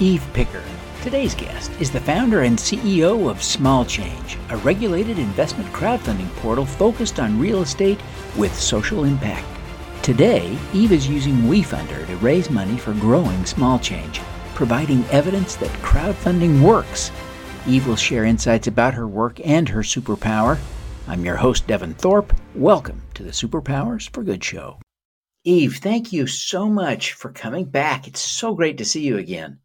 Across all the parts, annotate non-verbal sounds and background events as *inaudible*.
Eve Picker. Today's guest is the founder and CEO of Small Change, a regulated investment crowdfunding portal focused on real estate with social impact. Today, Eve is using WeFunder to raise money for growing Small Change, providing evidence that crowdfunding works. Eve will share insights about her work and her superpower. I'm your host, Devin Thorpe. Welcome to the Superpowers for Good show. Eve, thank you so much for coming back. It's so great to see you again.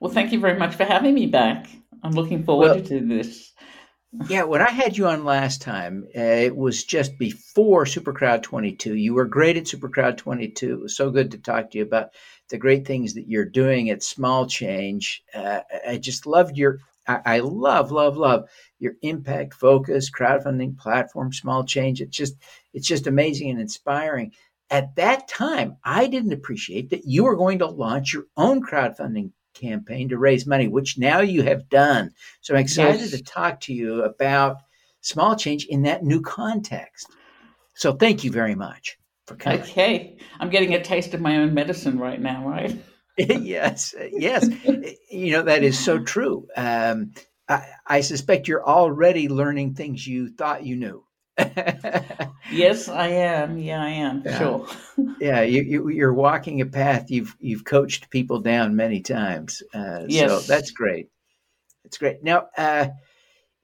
Well, thank you very much for having me back. I'm looking forward well, to this. yeah, when I had you on last time, uh, it was just before Supercrowd 22. You were great at Supercrowd 22. It was so good to talk to you about the great things that you're doing at Small Change. Uh, I just loved your, I, I love, love, love your impact focus crowdfunding platform, Small Change. It's just, it's just amazing and inspiring at that time, I didn't appreciate that you were going to launch your own crowdfunding campaign to raise money, which now you have done. So I'm excited yes. to talk to you about small change in that new context. So thank you very much for coming. Okay. I'm getting a taste of my own medicine right now, right? *laughs* yes, yes. you know, that is so true. Um, I, I suspect you're already learning things you thought you knew. *laughs* yes, I am. Yeah, I am. Yeah. Sure. *laughs* yeah, you, you, are walking a path you've you've coached people down many times. Uh, yes. So that's great. That's great. Now, uh,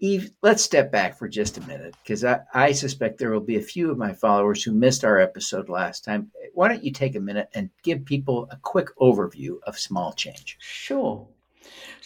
Eve, let's step back for just a minute because I, I suspect there will be a few of my followers who missed our episode last time. Why don't you take a minute and give people a quick overview of Small Change? Sure.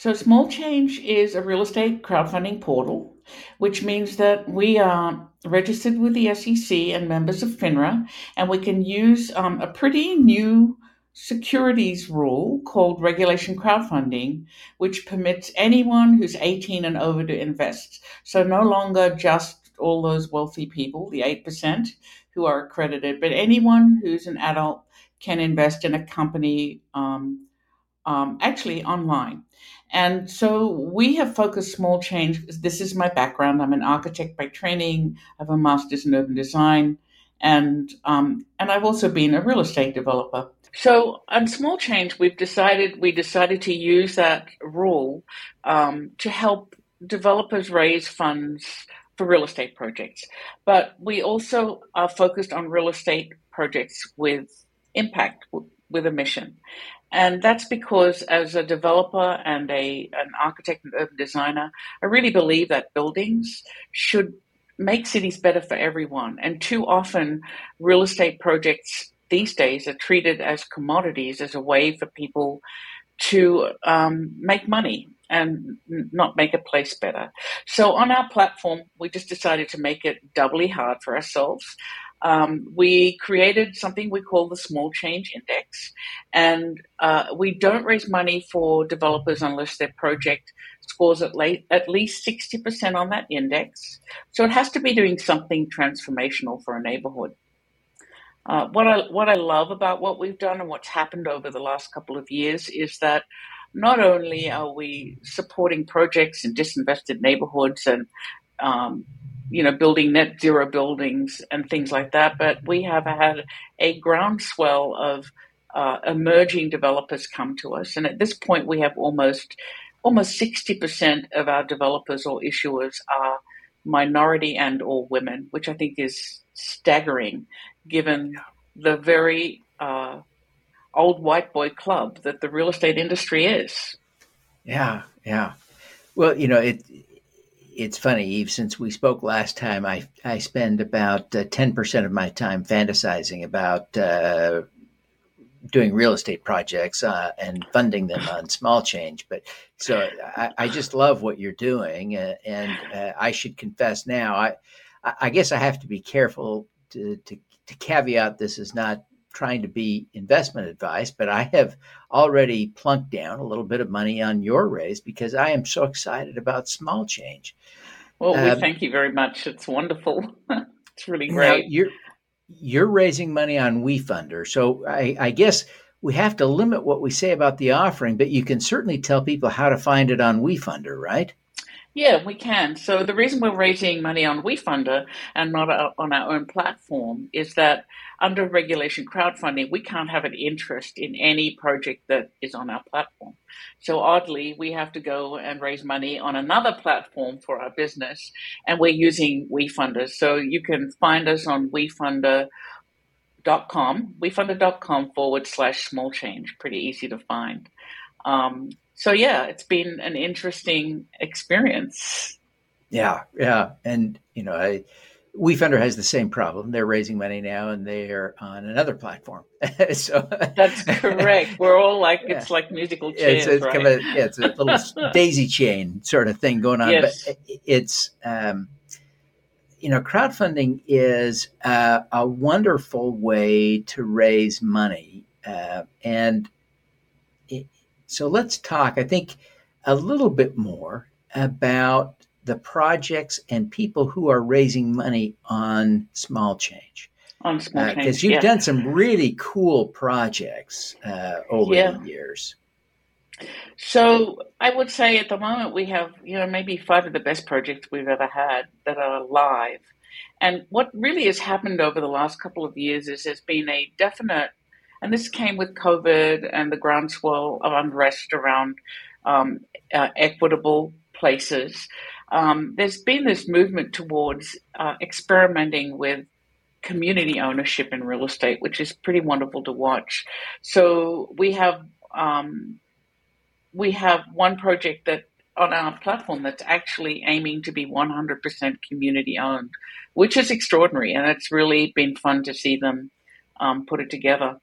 So, Small Change is a real estate crowdfunding portal, which means that we are registered with the SEC and members of FINRA, and we can use um, a pretty new securities rule called regulation crowdfunding, which permits anyone who's 18 and over to invest. So, no longer just all those wealthy people, the 8% who are accredited, but anyone who's an adult can invest in a company um, um, actually online. And so we have focused small change. This is my background. I'm an architect by training. I have a master's in urban design, and um, and I've also been a real estate developer. So on small change, we've decided we decided to use that rule um, to help developers raise funds for real estate projects. But we also are focused on real estate projects with impact, with a mission. And that's because as a developer and a an architect and urban designer, I really believe that buildings should make cities better for everyone. And too often real estate projects these days are treated as commodities as a way for people to um, make money and not make a place better. So on our platform, we just decided to make it doubly hard for ourselves um, we created something we call the Small Change Index, and uh, we don't raise money for developers unless their project scores at, late, at least 60% on that index. So it has to be doing something transformational for a neighborhood. Uh, what I what I love about what we've done and what's happened over the last couple of years is that not only are we supporting projects in disinvested neighborhoods and um, you know, building net zero buildings and things like that. But we have had a groundswell of uh, emerging developers come to us, and at this point, we have almost almost sixty percent of our developers or issuers are minority and or women, which I think is staggering, given the very uh, old white boy club that the real estate industry is. Yeah, yeah. Well, you know, it it's funny, Eve, since we spoke last time, I, I spend about uh, 10% of my time fantasizing about uh, doing real estate projects uh, and funding them on small change. But so I, I just love what you're doing. Uh, and uh, I should confess now, I, I guess I have to be careful to, to, to caveat this is not trying to be investment advice, but I have already plunked down a little bit of money on your raise because I am so excited about small change. Well, we um, thank you very much. It's wonderful. *laughs* it's really great. you're you're raising money on WeFunder, so I, I guess we have to limit what we say about the offering, but you can certainly tell people how to find it on WeFunder, right? Yeah, we can. So the reason we're raising money on WeFunder and not on our own platform is that under regulation crowdfunding, we can't have an interest in any project that is on our platform. So oddly, we have to go and raise money on another platform for our business, and we're using WeFunder. So you can find us on WeFunder.com, WeFunder.com forward slash small change. Pretty easy to find. Um, so yeah, it's been an interesting experience. Yeah, yeah, and you know, I, WeFunder has the same problem. They're raising money now, and they are on another platform. *laughs* so that's correct. We're all like yeah. it's like musical chairs, it's, it's right? Kind of a, yeah, it's a little *laughs* daisy chain sort of thing going on. Yes. But it's um, you know, crowdfunding is uh, a wonderful way to raise money, uh, and so let's talk, I think, a little bit more about the projects and people who are raising money on small change. On small uh, change. Because you've yeah. done some really cool projects uh, over yeah. the years. So I would say at the moment we have, you know, maybe five of the best projects we've ever had that are live. And what really has happened over the last couple of years is there's been a definite and this came with COVID and the groundswell of unrest around um, uh, equitable places. Um, there's been this movement towards uh, experimenting with community ownership in real estate, which is pretty wonderful to watch. So we have um, we have one project that on our platform that's actually aiming to be 100% community owned, which is extraordinary, and it's really been fun to see them um, put it together.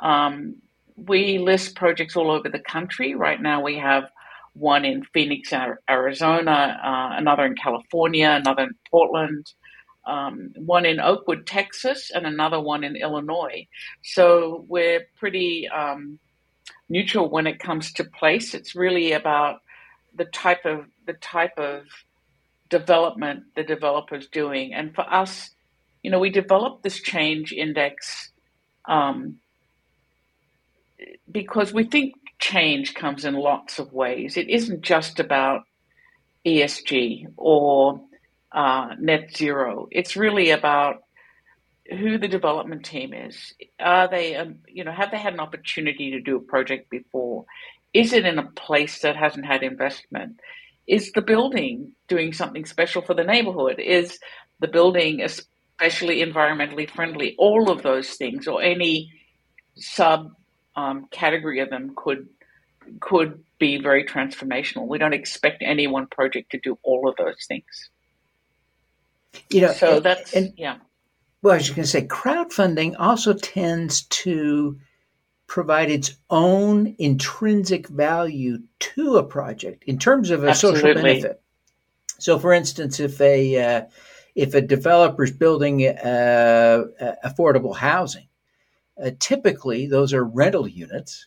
Um, we list projects all over the country. Right now, we have one in Phoenix, Arizona, uh, another in California, another in Portland, um, one in Oakwood, Texas, and another one in Illinois. So we're pretty um, neutral when it comes to place. It's really about the type of the type of development the developer's doing. And for us, you know, we developed this change index um, because we think change comes in lots of ways. It isn't just about ESG or uh, net zero. It's really about who the development team is. Are they, um, you know, have they had an opportunity to do a project before? Is it in a place that hasn't had investment? Is the building doing something special for the neighborhood? Is the building especially environmentally friendly? All of those things, or any sub um, category of them could could be very transformational. We don't expect any one project to do all of those things. You know, so and, that's and, yeah. Well, as you can say, crowdfunding also tends to provide its own intrinsic value to a project in terms of a Absolutely. social benefit. So, for instance, if a uh, if a developer is building uh, affordable housing, uh, typically, those are rental units,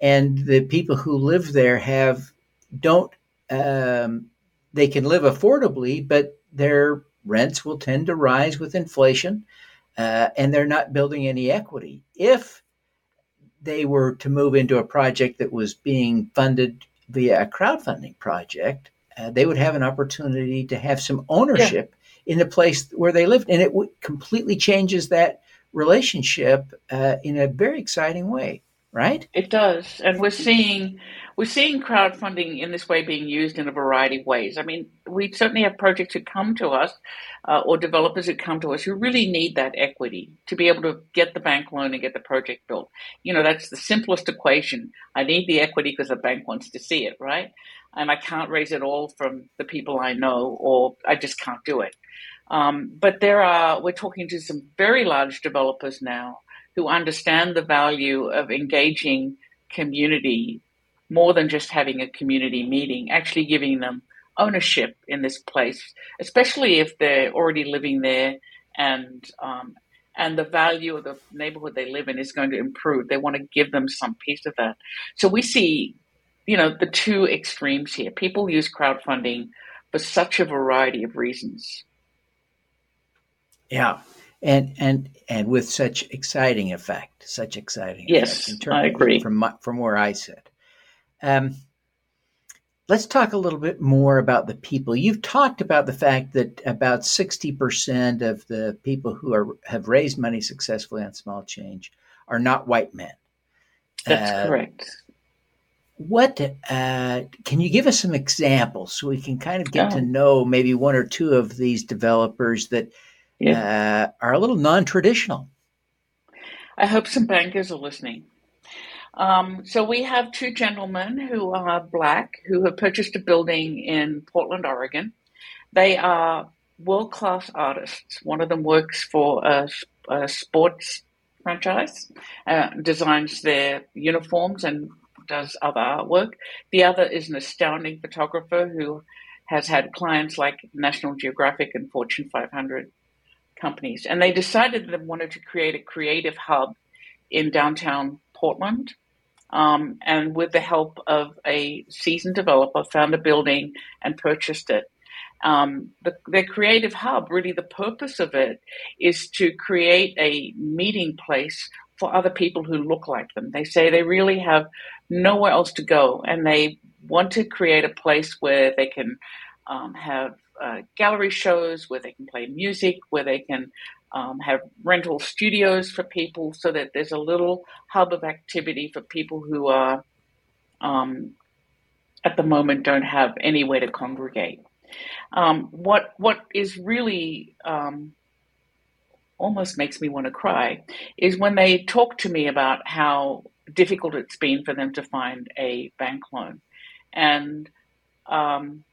and the people who live there have don't um, they can live affordably, but their rents will tend to rise with inflation, uh, and they're not building any equity. If they were to move into a project that was being funded via a crowdfunding project, uh, they would have an opportunity to have some ownership yeah. in the place where they lived, and it w- completely changes that relationship uh, in a very exciting way, right? It does, and we're seeing we're seeing crowdfunding in this way being used in a variety of ways. I mean, we certainly have projects who come to us, uh, or developers who come to us who really need that equity to be able to get the bank loan and get the project built. You know, that's the simplest equation. I need the equity because the bank wants to see it, right? And I can't raise it all from the people I know, or I just can't do it. Um, but there are, we're talking to some very large developers now who understand the value of engaging community more than just having a community meeting, actually giving them ownership in this place, especially if they're already living there and um, and the value of the neighborhood they live in is going to improve. They want to give them some piece of that. So we see, you know, the two extremes here. People use crowdfunding for such a variety of reasons. Yeah, and and and with such exciting effect, such exciting. Yes, effect I agree. From from where I sit, um, let's talk a little bit more about the people. You've talked about the fact that about 60% of the people who are, have raised money successfully on small change are not white men. That's uh, correct. What uh, can you give us some examples so we can kind of get oh. to know maybe one or two of these developers that yeah. uh, are a little non traditional? I hope some bankers are listening. Um, so we have two gentlemen who are black who have purchased a building in Portland, Oregon. They are world class artists. One of them works for a, a sports franchise, uh, designs their uniforms and does other artwork. The other is an astounding photographer who has had clients like National Geographic and Fortune 500 companies. And they decided they wanted to create a creative hub in downtown Portland um, and with the help of a seasoned developer, found a building and purchased it. Um, the, their creative hub, really, the purpose of it is to create a meeting place for other people who look like them. They say they really have nowhere else to go, and they want to create a place where they can um, have uh, gallery shows, where they can play music, where they can um, have rental studios for people so that there's a little hub of activity for people who are um, at the moment don't have anywhere to congregate. Um, what what is really um, almost makes me want to cry is when they talk to me about how difficult it's been for them to find a bank loan, and um,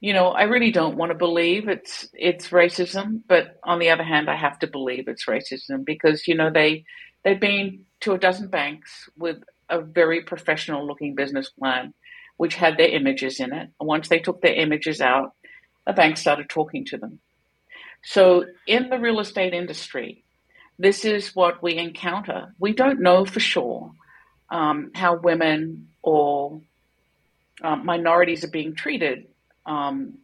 you know, I really don't want to believe it's it's racism, but on the other hand, I have to believe it's racism because you know they they've been to a dozen banks with a very professional looking business plan, which had their images in it. And once they took their images out, a bank started talking to them. So in the real estate industry, this is what we encounter. We don't know for sure um, how women or um, minorities are being treated um,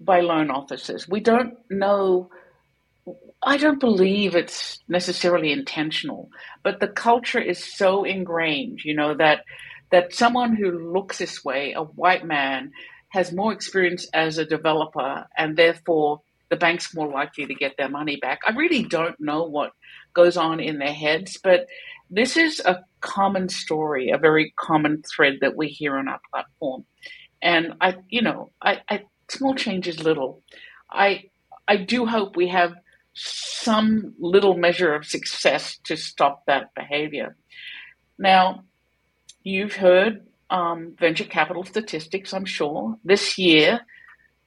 by loan officers. We don't know. I don't believe it's necessarily intentional, but the culture is so ingrained, you know, that that someone who looks this way, a white man, has more experience as a developer, and therefore the bank's more likely to get their money back. I really don't know what goes on in their heads, but this is a common story, a very common thread that we hear on our platform. And I, you know, I, I small change is little. I, I do hope we have some little measure of success to stop that behavior. Now, you've heard um, venture capital statistics, I'm sure. This year,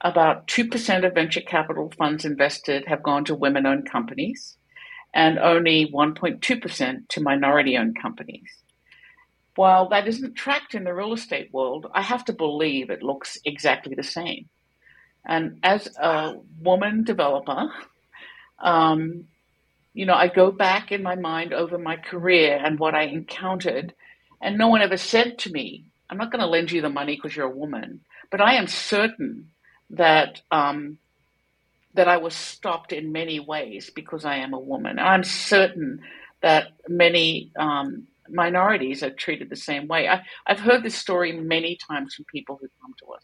about 2% of venture capital funds invested have gone to women owned companies, and only 1.2% to minority owned companies while that isn't tracked in the real estate world, I have to believe it looks exactly the same. And as a woman developer, um, you know, I go back in my mind over my career and what I encountered, and no one ever said to me, I'm not going to lend you the money because you're a woman. But I am certain that um, that I was stopped in many ways because I am a woman. I'm certain that many um, minorities are treated the same way. I, have heard this story many times from people who come to us.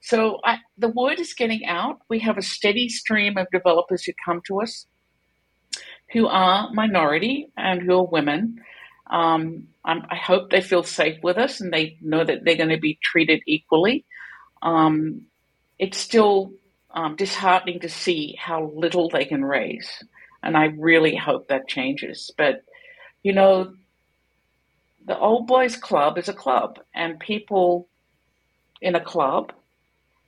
So I, the word is getting out. We have a steady stream of developers who come to us who are minority and who are women. Um, i hope they feel safe with us and they know that they're going to be treated equally. Um, it's still um, disheartening to see how little they can raise. And I really hope that changes. But, you know, the old boys club is a club and people in a club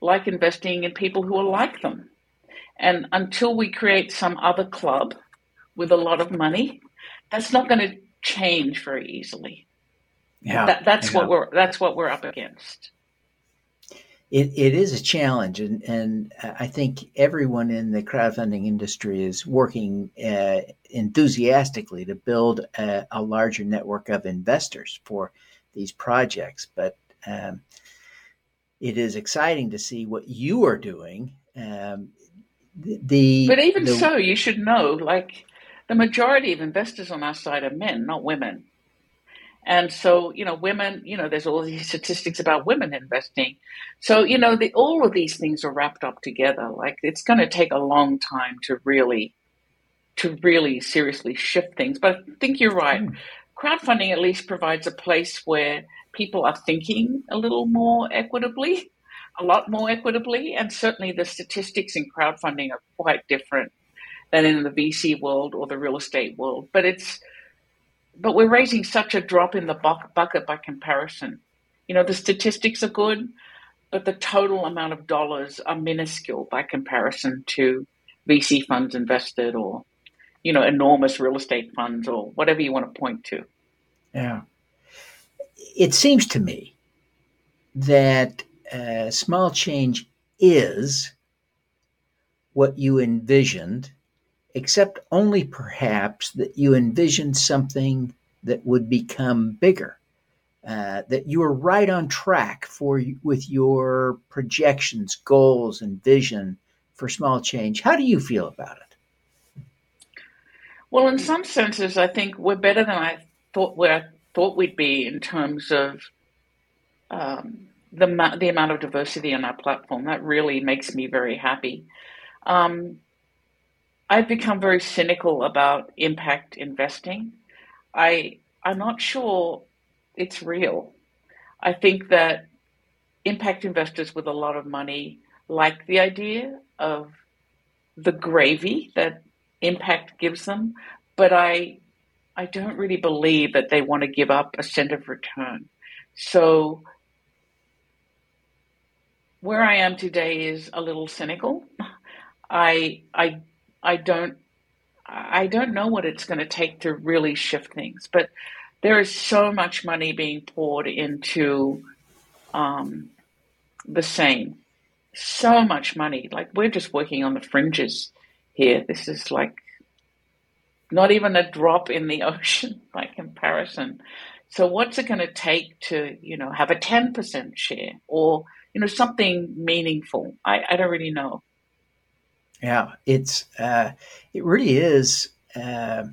like investing in people who are like them. And until we create some other club with a lot of money that's not going to change very easily. Yeah. That, that's what we're that's what we're up against it, it is a challenge, and, and I think everyone in the crowdfunding industry is working uh, enthusiastically to build a, a, larger network of investors for these projects. But um, it is exciting to see what you are doing. Um, the, the, but even the, so, you should know, like the majority of investors on our side are men, not women. And so, you know, women, you know, there's all these *laughs* statistics about women investing. So, you know, the, all of these things are wrapped up together. Like it's going to take a long time to really, to really seriously shift things. But I think you're right. Mm. Crowdfunding at least provides a place where people are thinking a little more equitably, a lot more equitably. And certainly the statistics in crowdfunding are quite different than in the VC world or the real estate world. But it's, but we're raising such a drop in the bucket by comparison. You know, the statistics are good, but the total amount of dollars are minuscule by comparison to VC funds invested or, you know, enormous real estate funds or whatever you want to point to. Yeah. It seems to me that uh, small change is what you envisioned except only perhaps that you envisioned something that would become bigger. Uh, that you are right on track for with your projections, goals, and vision for small change. How do you feel about it? Well, in some senses, I think we're better than I thought we thought we'd be in terms of um, the the amount of diversity on our platform. That really makes me very happy. Um, I've become very cynical about impact investing. I I'm not sure it's real. I think that impact investors with a lot of money like the idea of the gravy that impact gives them, but I I don't really believe that they want to give up a cent of return. So where I am today is a little cynical. I I I don't I don't know what it's going to take to really shift things, but there is so much money being poured into um, the same. So much money. Like we're just working on the fringes here. This is like not even a drop in the *laughs* ocean by comparison. So what's it going to take to, you know, have a 10% share or, you know, something meaningful? I, I don't really know. Yeah, it's uh, it really is. Uh,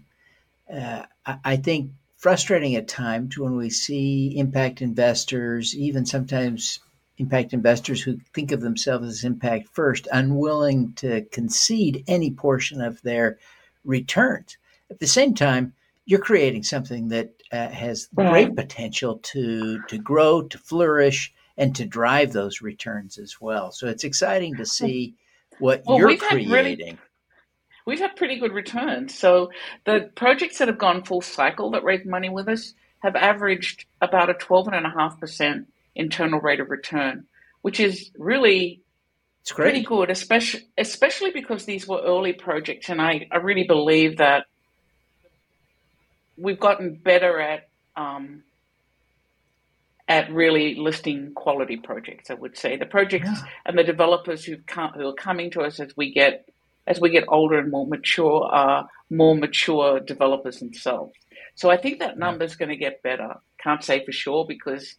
uh, I think frustrating at times when we see impact investors, even sometimes impact investors who think of themselves as impact first, unwilling to concede any portion of their returns. At the same time, you're creating something that uh, has great potential to to grow, to flourish, and to drive those returns as well. So it's exciting to see what well, you're creating. Really, we've had pretty good returns. So the projects that have gone full cycle that raised money with us have averaged about a 12.5% internal rate of return, which is really it's great. pretty good, especially, especially because these were early projects. And I, I really believe that we've gotten better at um, at really listing quality projects. I would say the projects yeah. and the developers who who are coming to us as we get as we get older and more mature are more mature developers themselves. So I think that number is going to get better. Can't say for sure because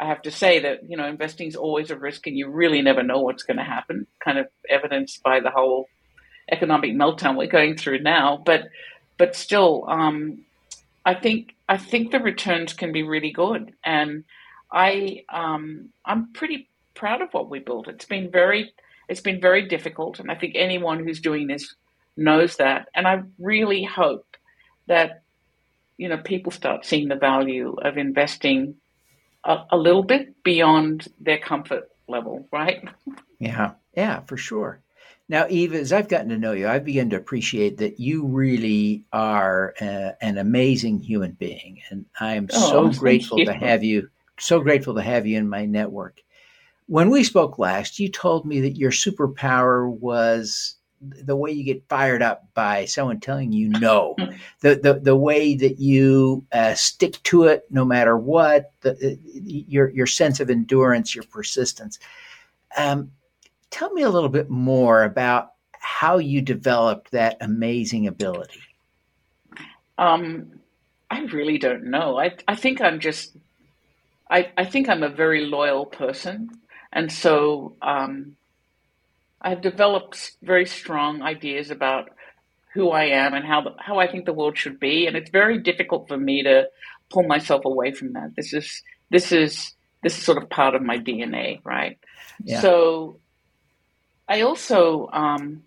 I have to say that you know investing is always a risk, and you really never know what's going to happen. Kind of evidenced by the whole economic meltdown we're going through now, but but still, um, I think I think the returns can be really good, and I um, I'm pretty proud of what we built. It's been very it's been very difficult, and I think anyone who's doing this knows that. And I really hope that you know people start seeing the value of investing a, a little bit beyond their comfort level, right? Yeah, yeah, for sure. Now, Eve, as I've gotten to know you, I've begun to appreciate that you really are a, an amazing human being, and I am oh, so grateful to have you. So grateful to have you in my network. When we spoke last, you told me that your superpower was the way you get fired up by someone telling you no, the the, the way that you uh, stick to it no matter what, the, your your sense of endurance, your persistence. Um, Tell me a little bit more about how you developed that amazing ability. Um, I really don't know. I, I think I'm just, I, I think I'm a very loyal person. And so um, I've developed very strong ideas about who I am and how, the, how I think the world should be. And it's very difficult for me to pull myself away from that. This is this is this is sort of part of my DNA, right? Yeah. So I also um,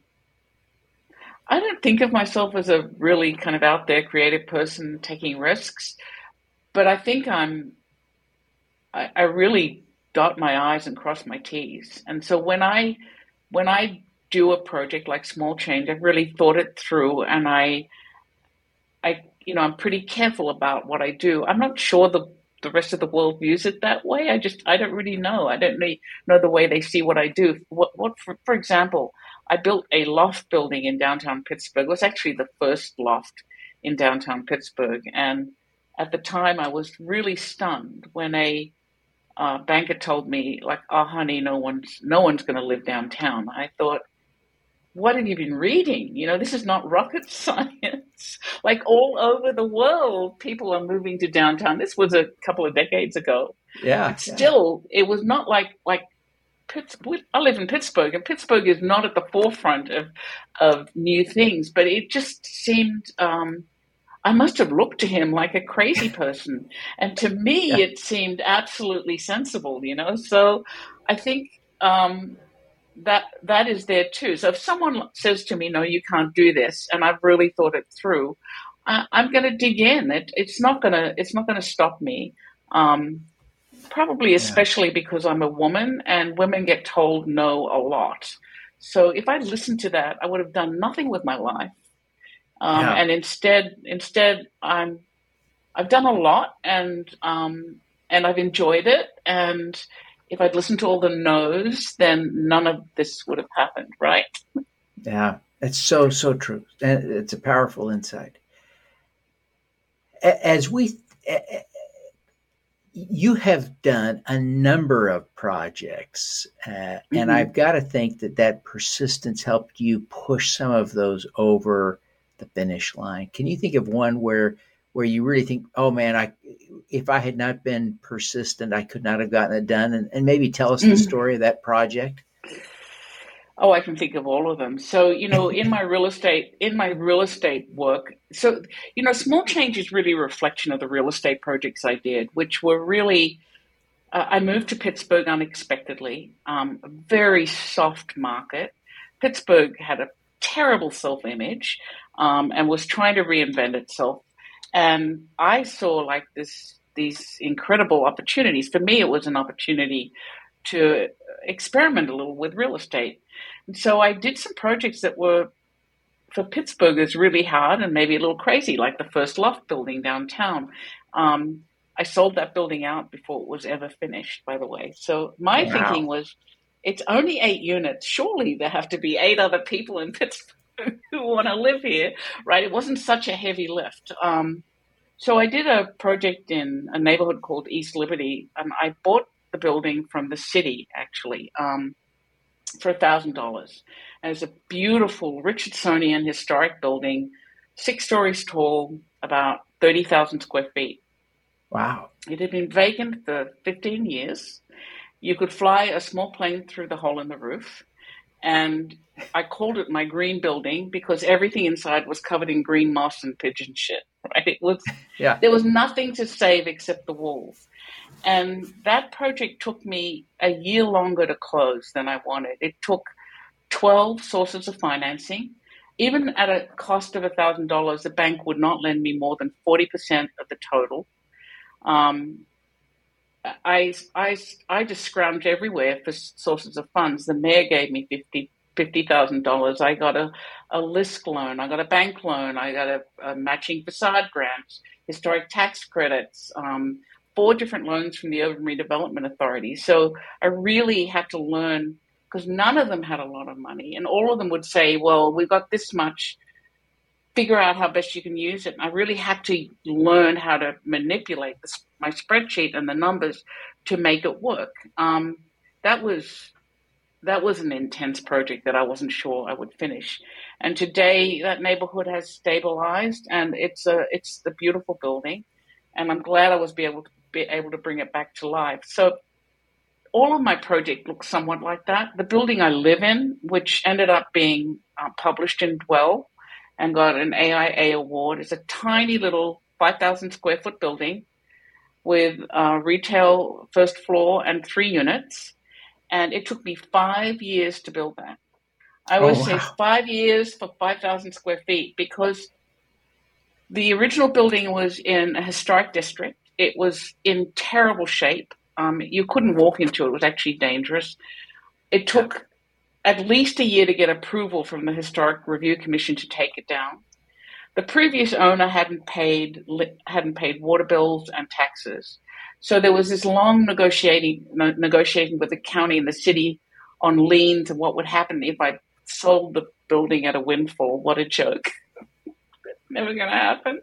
I don't think of myself as a really kind of out there creative person taking risks, but I think I'm I, I really dot my I's and cross my T's. And so when I when I do a project like Small Change, I've really thought it through and I I you know, I'm pretty careful about what I do. I'm not sure the the rest of the world views it that way. I just I don't really know. I don't really know the way they see what I do. What what for, for example, I built a loft building in downtown Pittsburgh. It was actually the first loft in downtown Pittsburgh, and at the time I was really stunned when a uh, banker told me like, "Oh, honey, no one's no one's going to live downtown." I thought, "What have you been reading? You know, this is not rocket *laughs* science. like all over the world, people are moving to downtown. This was a couple of decades ago. Yeah, but still, yeah. it was not like like Pittsburgh. I live in Pittsburgh, and Pittsburgh is not at the forefront of of new things, but it just seemed." Um, I must have looked to him like a crazy *laughs* person. And to me, yeah. it seemed absolutely sensible, you know? So I think um, that that is there too. So if someone says to me, no, you can't do this, and I've really thought it through, I, am going to dig in. It, it's not going to, it's not going to stop me. Um, probably especially yeah. because I'm a woman and women get told no a lot. So if I listened to that, I would have done nothing with my life. Um, yeah. And instead, instead, I'm I've done a lot, and um, and I've enjoyed it. And if I'd listened to all the no's, then none of this would have happened, right? Yeah, it's so so true. It's a powerful insight. As we, you have done a number of projects, uh, mm-hmm. and I've got to think that that persistence helped you push some of those over the finish line. Can you think of one where where you really think, oh man, I if I had not been persistent, I could not have gotten it done, and, and maybe tell us mm-hmm. the story of that project. Oh, I can think of all of them. So, you know, in my real estate, in my real estate work, so, you know, small change is really a reflection of the real estate projects I did, which were really, uh, I moved to Pittsburgh unexpectedly, um, a very soft market. Pittsburgh had a terrible self image um, and was trying to reinvent itself. And I saw like this these incredible opportunities. For me, it was an opportunity to experiment a little with real estate. And so I did some projects that were for Pittsburghers really hard and maybe a little crazy, like the first loft building downtown. Um, I sold that building out before it was ever finished, by the way. So my wow. thinking was, it's only eight units. Surely there have to be eight other people in Pittsburgh *laughs* who want to live here, right? It wasn't such a heavy lift. Um, so I did a project in a neighborhood called East Liberty, and I bought the building from the city actually um, for a thousand dollars. It's a beautiful Richardsonian historic building, six stories tall, about thirty thousand square feet. Wow! It had been vacant for fifteen years. You could fly a small plane through the hole in the roof. And I called it my green building because everything inside was covered in green moss and pigeon shit. *laughs* Right? It was yeah. there was nothing to save except the walls. And that project took me a year longer to close than I wanted. It took 12 sources of financing. Even at a cost of $1,000, the bank would not lend me more than 40% of the total. Um, I, I, I just scrounged everywhere for sources of funds. The mayor gave me fifty fifty thousand dollars. I got a, a LISC loan. I got a bank loan. I got a, a matching facade grant, historic tax credits, um, four different loans from the Urban Redevelopment Authority. So I really had to learn because none of them had a lot of money, and all of them would say, "Well, we've got this much figure out how best you can use it. And I really had to learn how to manipulate this, my spreadsheet and the numbers to make it work. Um, that was that was an intense project that I wasn't sure I would finish. And today that neighborhood has stabilized and it's a it's a beautiful building. And I'm glad I was be able to be able to bring it back to life. So all of my project looks somewhat like that. The building I live in, which ended up being uh, published in Dwell, and got an AIA award. It's a tiny little 5,000 square foot building, with uh, retail first floor and three units. And it took me five years to build that. I would oh, wow. say five years for 5,000 square feet because the original building was in a historic district. It was in terrible shape. Um, you couldn't walk into it, it was actually dangerous. It took at least a year to get approval from the Historic Review Commission to take it down. The previous owner hadn't paid hadn't paid water bills and taxes, so there was this long negotiating negotiating with the county and the city on liens and what would happen if I sold the building at a windfall. What a joke! Never going to happen.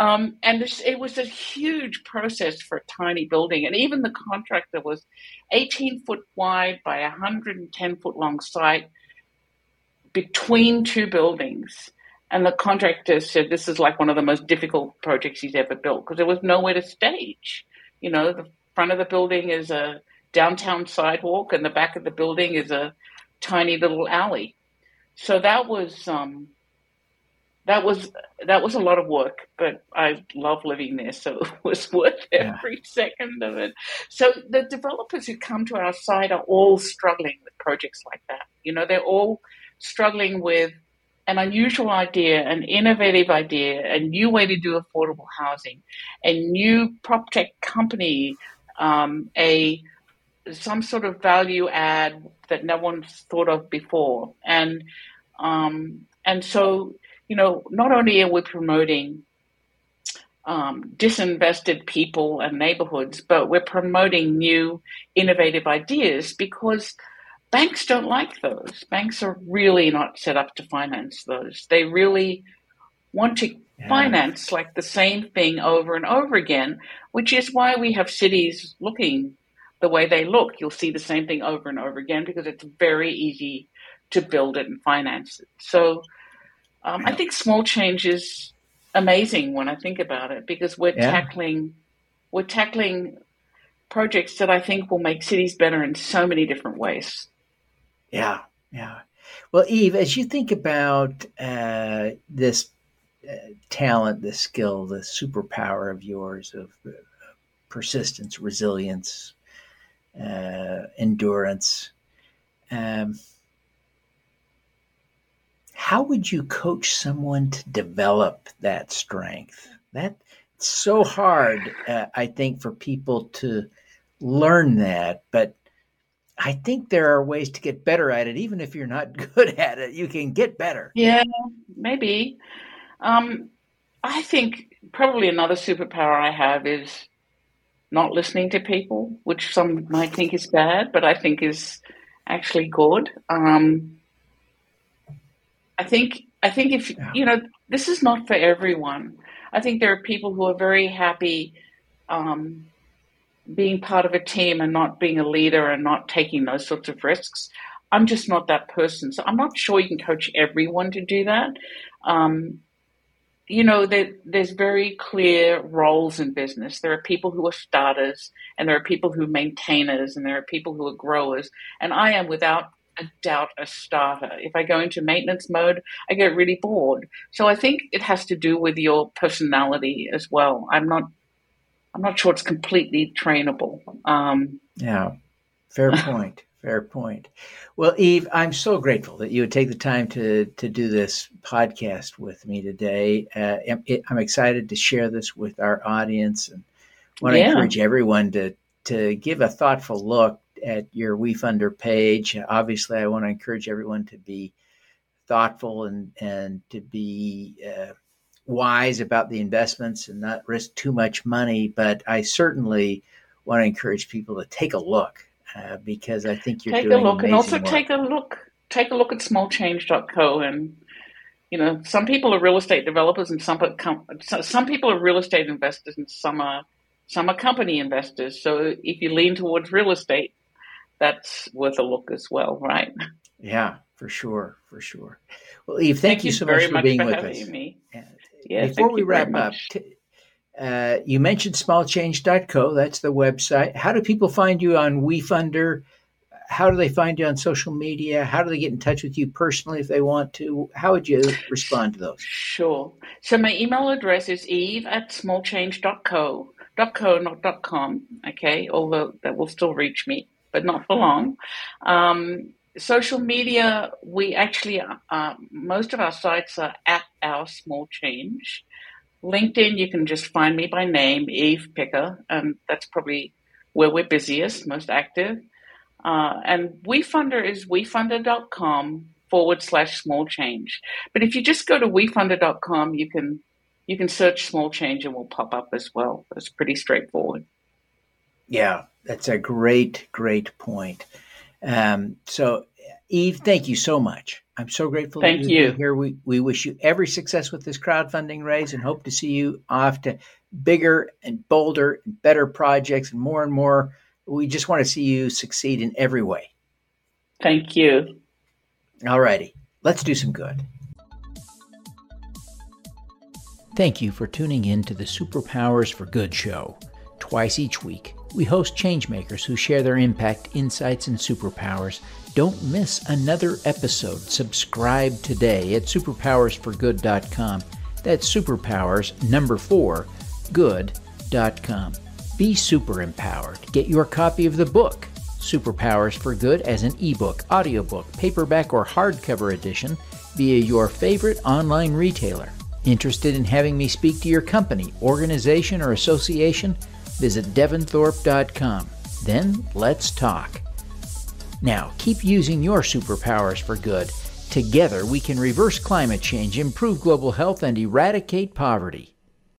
Um, and this, it was a huge process for a tiny building. And even the contractor was 18 foot wide by 110 foot long site between two buildings. And the contractor said this is like one of the most difficult projects he's ever built because there was nowhere to stage. You know, the front of the building is a downtown sidewalk, and the back of the building is a tiny little alley. So that was um, that was that was a lot of work, but I love living there, so *laughs* it was worth every yeah. second of it. So the developers who come to our site are all struggling with projects like that. You know, they're all struggling with an unusual idea, an innovative idea, a new way to do affordable housing, a new prop tech company, um, a some sort of value add that no one's thought of before, and um, and so you know, not only are we promoting um, disinvested people and neighborhoods, but we're promoting new innovative ideas because banks don't like those. Banks are really not set up to finance those. They really want to yeah. finance like the same thing over and over again, which is why we have cities looking the way they look. You'll see the same thing over and over again because it's very easy to build it and finance it. So um, I think small change is amazing when I think about it because we're yeah. tackling we're tackling projects that I think will make cities better in so many different ways. Yeah, yeah. Well, Eve, as you think about uh, this uh, talent, this skill, the superpower of yours of uh, persistence, resilience, uh, endurance. Um, how would you coach someone to develop that strength? That's so hard, uh, I think, for people to learn that. But I think there are ways to get better at it. Even if you're not *laughs* good at it, you can get better. Yeah, maybe. Um, I think probably another superpower I have is not listening to people, which some might think is bad, but I think is actually good. Um, I think I think if yeah. you know this is not for everyone. I think there are people who are very happy um, being part of a team and not being a leader and not taking those sorts of risks. I'm just not that person, so I'm not sure you can coach everyone to do that. Um, you know, there, there's very clear roles in business. There are people who are starters, and there are people who are maintainers, and there are people who are growers. And I am, without a doubt a starter. If I go into maintenance mode, I get really bored. So I think it has to do with your personality as well. I'm not I'm not sure it's completely trainable. Um, yeah, fair *laughs* point. fair point. Well, Eve, I'm so grateful that you would take the time to to do this podcast with me today. Uh, I'm excited to share this with our audience and want to yeah. encourage everyone to to give a thoughtful look at your WeFunder page. Obviously, I want to encourage everyone to be thoughtful and and to be uh, wise about the investments and not risk too much money. But I certainly want to encourage people to take a look uh, because I think you're take doing a look and also work. take a look take a look at smallchange.co and you know some people are real estate developers and some some people are real estate investors and some are some are company investors. So if you lean towards real estate, that's worth a look as well, right? Yeah, for sure, for sure. Well, Eve, thank, thank you so much for much being for with us. Me. Yeah, Before we wrap up, t- uh, you mentioned smallchange.co. That's the website. How do people find you on WeFunder? How do they find you on social media? How do they get in touch with you personally if they want to? How would you respond to those? Sure. So my email address is eve at smallchange.co .co, not .com, okay, although that will still reach me, but not for long. Um, social media, we actually, uh, most of our sites are at our small change. LinkedIn, you can just find me by name, Eve Picker, and that's probably where we're busiest, most active. Uh, and WeFunder is wefunder.com forward slash small change. But if you just go to wefunder.com, you can you can search small change and will pop up as well. It's pretty straightforward. Yeah, that's a great, great point. Um, so, Eve, thank you so much. I'm so grateful. Thank you. Here, we we wish you every success with this crowdfunding raise, and hope to see you off to bigger and bolder and better projects, and more and more. We just want to see you succeed in every way. Thank you. All righty, let's do some good. Thank you for tuning in to the Superpowers for Good show. Twice each week, we host changemakers who share their impact, insights, and superpowers. Don't miss another episode. Subscribe today at superpowersforgood.com. That's superpowers number four, good.com. Be super empowered. Get your copy of the book, Superpowers for Good, as an ebook, audiobook, paperback, or hardcover edition via your favorite online retailer. Interested in having me speak to your company, organization, or association? Visit devinthorpe.com. Then let's talk. Now, keep using your superpowers for good. Together, we can reverse climate change, improve global health, and eradicate poverty.